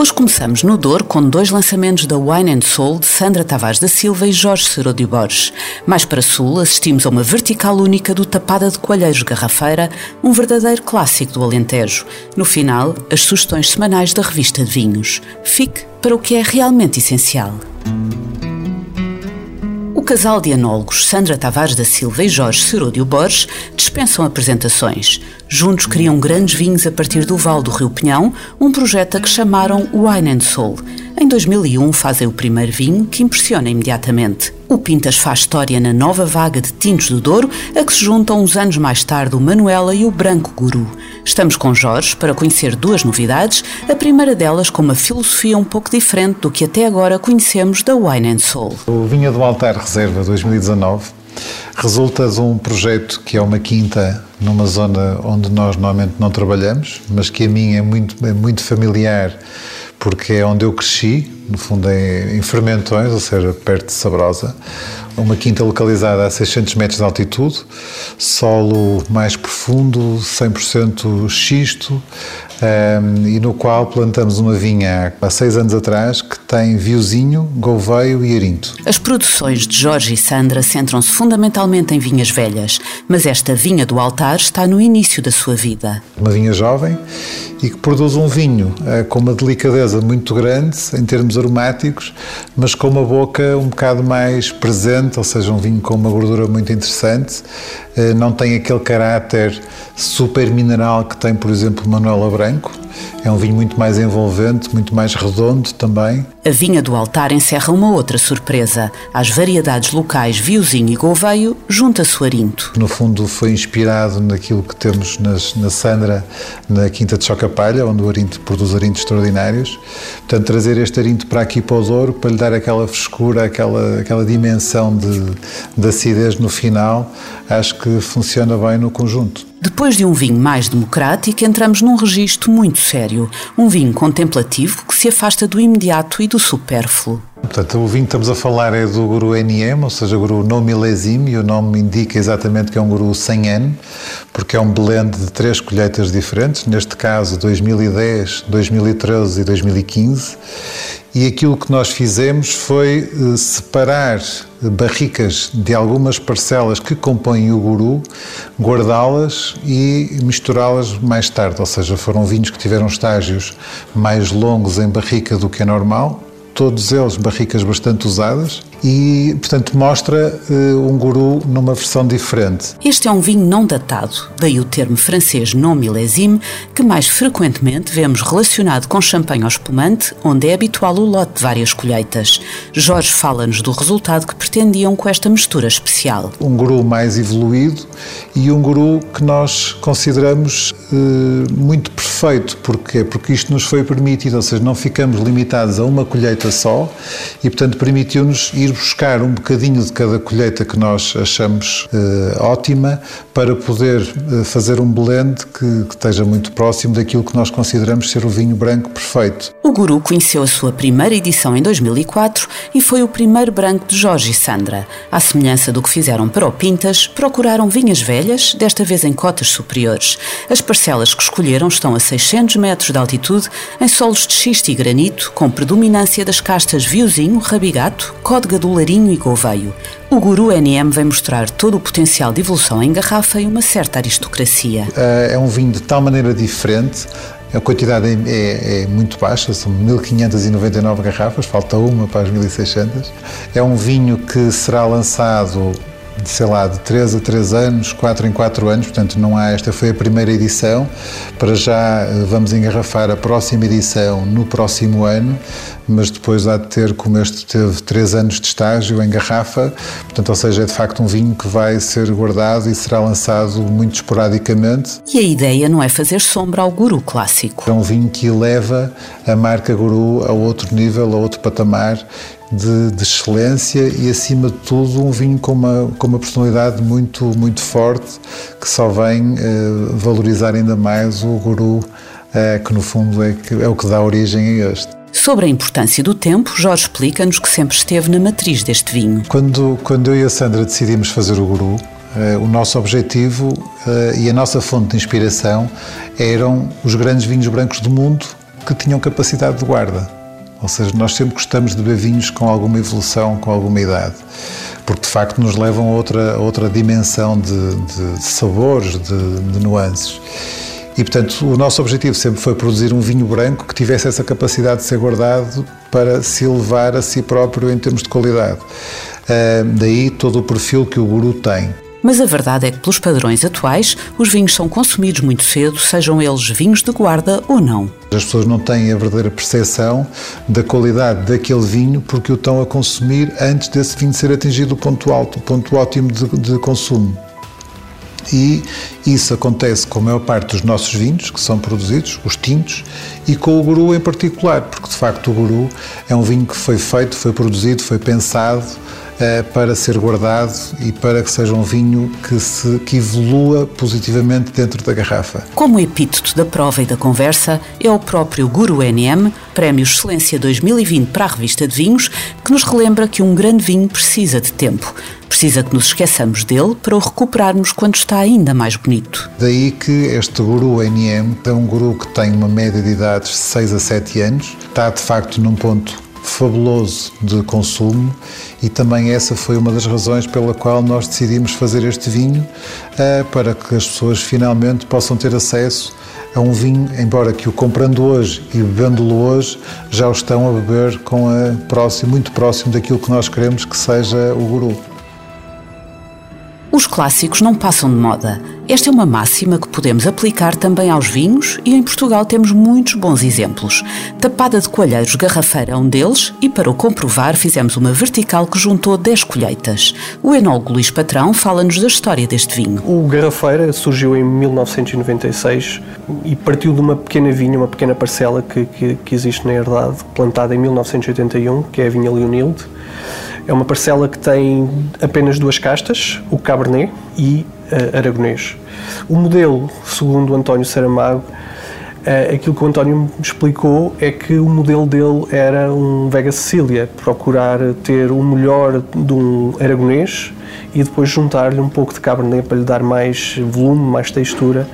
Hoje começamos no Douro com dois lançamentos da Wine and Soul de Sandra Tavares da Silva e Jorge Seródio Borges. Mais para sul, assistimos a uma vertical única do Tapada de Coalheiros Garrafeira, um verdadeiro clássico do Alentejo. No final, as sugestões semanais da revista de vinhos. Fique para o que é realmente essencial casal de anólogos Sandra Tavares da Silva e Jorge Seródio Borges dispensam apresentações. Juntos criam grandes vinhos a partir do Val do Rio Pinhão, um projeto a que chamaram Wine and Soul. Em 2001 fazem o primeiro vinho que impressiona imediatamente. O Pintas faz história na nova vaga de tintos do Douro, a que se juntam uns anos mais tarde o Manuela e o Branco Guru. Estamos com Jorge para conhecer duas novidades, a primeira delas com uma filosofia um pouco diferente do que até agora conhecemos da Wine and Soul. O Vinha do Altar Reserva 2019 resulta de um projeto que é uma quinta numa zona onde nós normalmente não trabalhamos, mas que a mim é muito, é muito familiar porque é onde eu cresci, no fundo é em Fermentões, ou seja, perto de Sabrosa, uma quinta localizada a 600 metros de altitude, solo mais profundo, 100% xisto, um, e no qual plantamos uma vinha há seis anos atrás que tem viozinho, gouveio e arinto. As produções de Jorge e Sandra centram-se fundamentalmente em vinhas velhas, mas esta vinha do altar está no início da sua vida. Uma vinha jovem e que produz um vinho uh, com uma delicadeza muito grande em termos aromáticos, mas com uma boca um bocado mais presente, ou seja, um vinho com uma gordura muito interessante, não tem aquele caráter super mineral que tem, por exemplo, Manuela Branco. É um vinho muito mais envolvente, muito mais redondo também. A vinha do altar encerra uma outra surpresa. Às variedades locais Viozinho e Gouveio, junta-se o arinto. No fundo foi inspirado naquilo que temos nas, na Sandra, na Quinta de Chocapalha, onde o arinto produz arintos extraordinários. Portanto, trazer este arinto para aqui para o Douro, para lhe dar aquela frescura, aquela, aquela dimensão de, de acidez no final, acho que funciona bem no conjunto. Depois de um vinho mais democrático, entramos num registro muito sério. Um vinho contemplativo que se afasta do imediato e do supérfluo. Portanto, o vinho que estamos a falar é do Guru NM, ou seja, Guru no milésime, e o nome indica exatamente que é um Guru 100N, porque é um blend de três colheitas diferentes, neste caso 2010, 2013 e 2015. E aquilo que nós fizemos foi eh, separar barricas de algumas parcelas que compõem o guru, guardá-las e misturá-las mais tarde. Ou seja, foram vinhos que tiveram estágios mais longos em barrica do que é normal, todos eles barricas bastante usadas e, portanto, mostra uh, um guru numa versão diferente. Este é um vinho não datado, daí o termo francês non millésime, que mais frequentemente vemos relacionado com champanhe ao espumante, onde é habitual o lote de várias colheitas. Jorge fala-nos do resultado que pretendiam com esta mistura especial. Um guru mais evoluído e um guru que nós consideramos uh, muito perfeito. Porquê? Porque isto nos foi permitido, ou seja, não ficamos limitados a uma colheita só e, portanto, permitiu-nos ir buscar um bocadinho de cada colheita que nós achamos uh, ótima para poder uh, fazer um blend que, que esteja muito próximo daquilo que nós consideramos ser o vinho branco perfeito. O Guru conheceu a sua primeira edição em 2004 e foi o primeiro branco de Jorge e Sandra. À semelhança do que fizeram para o Pintas, procuraram vinhas velhas, desta vez em cotas superiores. As parcelas que escolheram estão a 600 metros de altitude, em solos de xisto e granito, com predominância das castas Viozinho, Rabigato, Códega do Larinho e Gouveio. O Guru NM vem mostrar todo o potencial de evolução em garrafa e uma certa aristocracia. É um vinho de tal maneira diferente a quantidade é, é, é, muito baixa, são 1599 garrafas, falta uma para as 1600. É um vinho que será lançado sei lá, de 3 a 3 anos, 4 em 4 anos, portanto não há, esta foi a primeira edição, para já eh, vamos engarrafar a próxima edição no próximo ano, mas depois há de ter, como este teve 3 anos de estágio em garrafa, portanto, ou seja, é de facto um vinho que vai ser guardado e será lançado muito esporadicamente. E a ideia não é fazer sombra ao Guru clássico. É um vinho que eleva a marca Guru a outro nível, a outro patamar, de, de, excelência e, acima de tudo, um vinho com uma, com uma personalidade muito, muito forte que só vem uh, valorizar ainda mais o guru, uh, que no fundo é, que, é o que dá origem a este. Sobre a importância do tempo, Jorge explica-nos que sempre esteve na matriz deste vinho. Quando, quando eu e a Sandra decidimos fazer o guru, uh, o nosso objetivo e a nossa fonte de inspiração eram os grandes vinhos brancos do mundo que tinham capacidade de guarda. Ou seja, nós sempre gostamos de beber vinhos com alguma evolução, com alguma idade, porque de facto nos levam a outra, a outra dimensão de, de sabores, de, de nuances. E, portanto, o nosso objetivo sempre foi produzir um vinho branco que tivesse essa capacidade de ser guardado para se elevar a si próprio em termos de qualidade. Uh, daí todo o perfil que o Guru tem. Mas a verdade é que, pelos padrões atuais, os vinhos são consumidos muito cedo, sejam eles vinhos de guarda ou não. As pessoas não têm a verdadeira percepção da qualidade daquele vinho porque o estão a consumir antes desse vinho ser atingido o ponto alto, o ponto ótimo de, de consumo. E isso acontece com a maior parte dos nossos vinhos, que são produzidos, os tintos, e com o Guru em particular, porque de facto o Guru é um vinho que foi feito, foi produzido, foi pensado para ser guardado e para que seja um vinho que, se, que evolua positivamente dentro da garrafa. Como epíteto da prova e da conversa é o próprio Guru NM, Prémio Excelência 2020 para a revista de vinhos, que nos relembra que um grande vinho precisa de tempo. Precisa que nos esqueçamos dele para o recuperarmos quando está ainda mais bonito. Daí que este guru NM é um guru que tem uma média de idades de 6 a 7 anos, está de facto num ponto fabuloso de consumo e também essa foi uma das razões pela qual nós decidimos fazer este vinho uh, para que as pessoas finalmente possam ter acesso a um vinho, embora que o comprando hoje e bebendo-lo hoje já o estão a beber com a próximo, muito próximo daquilo que nós queremos que seja o guru. Os clássicos não passam de moda. Esta é uma máxima que podemos aplicar também aos vinhos e em Portugal temos muitos bons exemplos. Tapada de Coalheiros Garrafeira é um deles e para o comprovar fizemos uma vertical que juntou 10 colheitas. O enólogo Luís Patrão fala-nos da história deste vinho. O Garrafeira surgiu em 1996 e partiu de uma pequena vinha, uma pequena parcela que, que, que existe na herdade, plantada em 1981, que é a vinha Leonilde é uma parcela que tem apenas duas castas, o Cabernet e uh, Aragonês. O modelo, segundo o António Saramago, uh, aquilo que o António me explicou é que o modelo dele era um Vega Sicília, procurar ter o melhor de um Aragonês e depois juntar-lhe um pouco de Cabernet para lhe dar mais volume, mais textura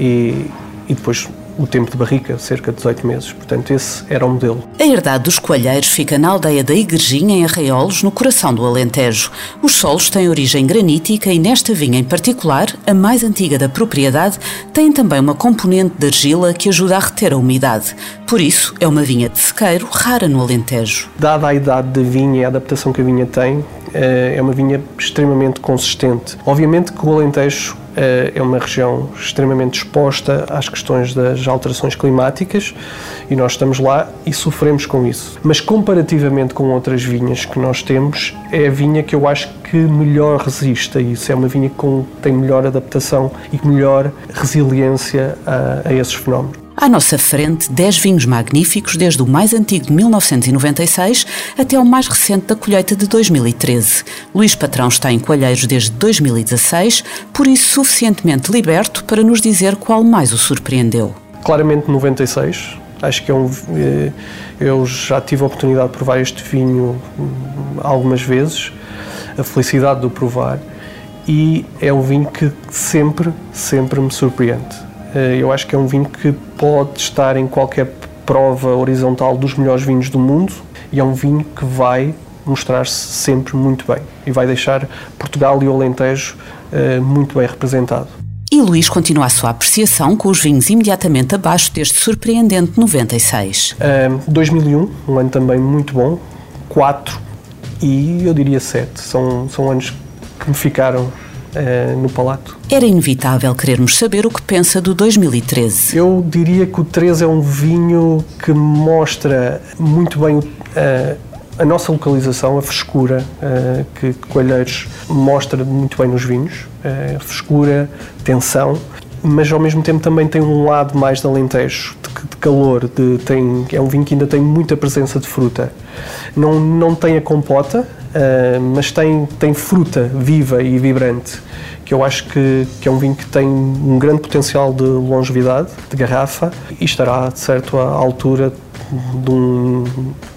e, e depois o tempo de barrica, cerca de 18 meses. Portanto, esse era o modelo. A herdade dos coalheiros fica na aldeia da Igrejinha, em Arraiolos, no coração do Alentejo. Os solos têm origem granítica e nesta vinha em particular, a mais antiga da propriedade, tem também uma componente de argila que ajuda a reter a umidade. Por isso, é uma vinha de sequeiro rara no Alentejo. Dada a idade da vinha e a adaptação que a vinha tem, eh, é uma vinha extremamente consistente. Obviamente que o Alentejo é uma região extremamente exposta às questões das alterações climáticas e nós estamos lá e sofremos com isso. Mas comparativamente com outras vinhas que nós temos, é a vinha que eu acho que melhor resiste a isso. É uma vinha que tem melhor adaptação e melhor resiliência a, a esses fenómenos. À nossa frente, 10 vinhos magníficos, desde o mais antigo de 1996 até o mais recente da colheita de 2013. Luís Patrão está em Coalheiros desde 2016, por isso suficientemente liberto para nos dizer qual mais o surpreendeu. Claramente 96. Acho que é um. Eh, eu já tive a oportunidade de provar este vinho hum, algumas vezes, a felicidade de o provar, e é um vinho que sempre, sempre me surpreende eu acho que é um vinho que pode estar em qualquer prova horizontal dos melhores vinhos do mundo e é um vinho que vai mostrar-se sempre muito bem e vai deixar Portugal e o Alentejo eh, muito bem representado. E Luís continua a sua apreciação com os vinhos imediatamente abaixo deste surpreendente 96. Uh, 2001, um ano também muito bom, 4 e eu diria 7. São, são anos que me ficaram uh, no palato. Era inevitável querermos saber o que pensa do 2013. Eu diria que o 13 é um vinho que mostra muito bem uh, a nossa localização, a frescura uh, que Coelheiros mostra muito bem nos vinhos, uh, frescura, tensão mas ao mesmo tempo também tem um lado mais de alentejo, de, de calor, de, tem, é um vinho que ainda tem muita presença de fruta. Não, não tem a compota, uh, mas tem, tem fruta viva e vibrante, que eu acho que, que é um vinho que tem um grande potencial de longevidade, de garrafa, e estará, de certo, à altura de um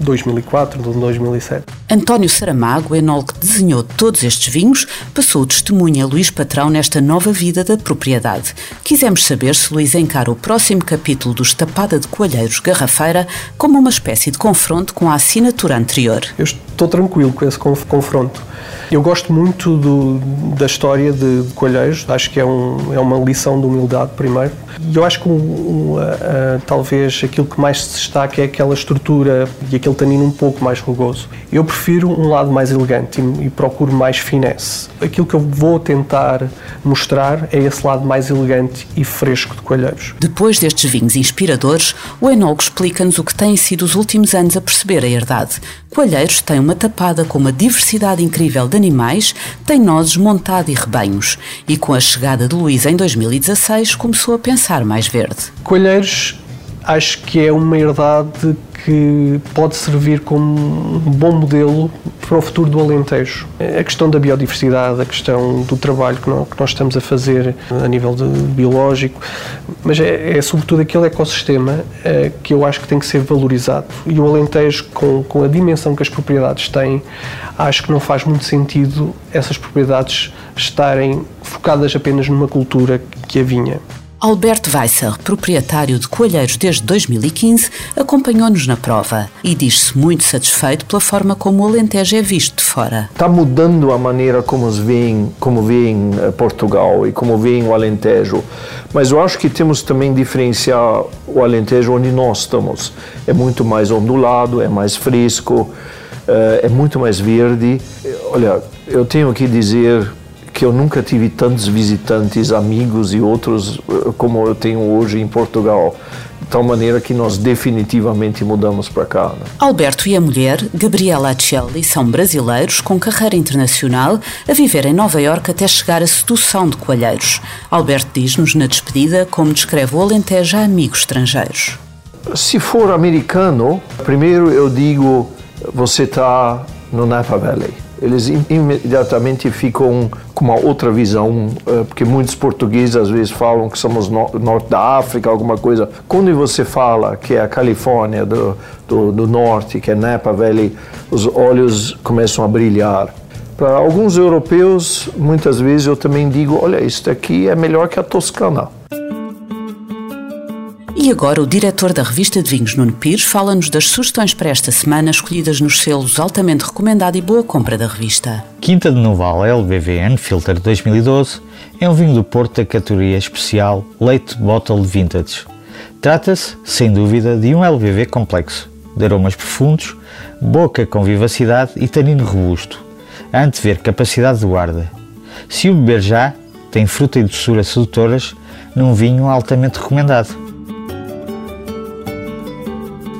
2004, de um 2007. António Saramago, enólogo que desenhou todos estes vinhos, passou o testemunho a Luís Patrão nesta nova vida da propriedade. Quisemos saber se Luís encara o próximo capítulo dos Tapada de Coalheiros Garrafeira como uma espécie de confronto com a assinatura anterior. Eu estou tranquilo com esse confronto. Eu gosto muito do, da história de, de Coalheiros, acho que é, um, é uma lição de humildade, primeiro. E eu acho que um, um, talvez aquilo que mais se destaca é aquela estrutura e aquele tanino um pouco mais rugoso. Eu prefiro um lado mais elegante e, e procuro mais finesse. Aquilo que eu vou tentar mostrar é esse lado mais elegante e fresco de Coalheiros. Depois destes vinhos inspiradores, o enólogo explica-nos o que têm sido os últimos anos a perceber a herdade. Coalheiros tem uma tapada com uma diversidade incrível de animais, tem nozes, montado e rebanhos. E com a chegada de Luís em 2016, começou a pensar mais verde. Coalheiros acho que é uma herdade que pode servir como um bom modelo para o futuro do Alentejo. A questão da biodiversidade, a questão do trabalho que nós, estamos a fazer a nível biológico, mas é, é sobretudo aquele ecossistema é, que eu acho que tem que ser valorizado. E o Alentejo, com, com a dimensão que as propriedades têm, acho que não faz muito sentido essas propriedades estarem focadas apenas numa cultura que a vinha. Alberto Weisser, proprietário de Coalheiros desde 2015, acompanhou-nos na prova e diz-se muito satisfeito pela forma como o Alentejo é visto de fora. Está mudando a maneira como veem, como veem eh, Portugal e como veem o Alentejo, mas eu acho que temos também diferenciar o Alentejo onde nós estamos. É muito mais ondulado, é mais fresco, eh, é muito mais verde. Olha, eu tenho que dizer que eu nunca tive tantos visitantes, amigos e outros eh, como eu tenho hoje em Portugal. De tal maneira que nós definitivamente mudamos para cá. Né? Alberto e a mulher, Gabriela Acelli, são brasileiros com carreira internacional a viver em Nova Iorque até chegar à sedução de coalheiros. Alberto diz-nos na despedida como descreve o Alentejo a amigos estrangeiros. Se for americano, primeiro eu digo, você está no Napa Valley eles imediatamente ficam com uma outra visão, eh, porque muitos portugueses às vezes falam que somos no norte da África, alguma coisa. Quando você fala que é a Califórnia do, do, do norte, que é Napa Valley, os olhos começam a brilhar. Para alguns europeus, muitas vezes eu também digo, olha, isso aqui é melhor que a Toscana. E agora o diretor da revista de vinhos, Nuno Pires, fala-nos das sugestões para esta semana escolhidas nos selos altamente recomendado e boa compra da revista. Quinta de Noval LBVN Filter 2012 é um vinho do Porto da categoria especial Late Bottle Vintage. Trata-se, sem dúvida, de um LVV complexo, de aromas profundos, boca com vivacidade e tanino robusto, a antever capacidade de guarda. Se o beber já, tem fruta e doçura sedutoras num vinho altamente recomendado.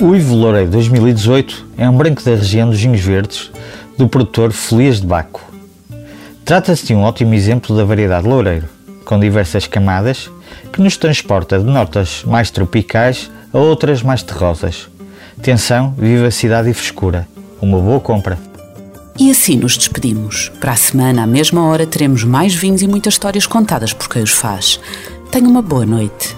O Ivo Loureiro 2018 é um branco da região dos vinhos verdes do produtor Felias de Baco. Trata-se de um ótimo exemplo da variedade Loureiro, com diversas camadas, que nos transporta de notas mais tropicais a outras mais terrosas. Tensão, vivacidade e frescura. Uma boa compra. E assim nos despedimos. Para a semana, à mesma hora, teremos mais vinhos e muitas histórias contadas por quem os faz. Tenha uma boa noite.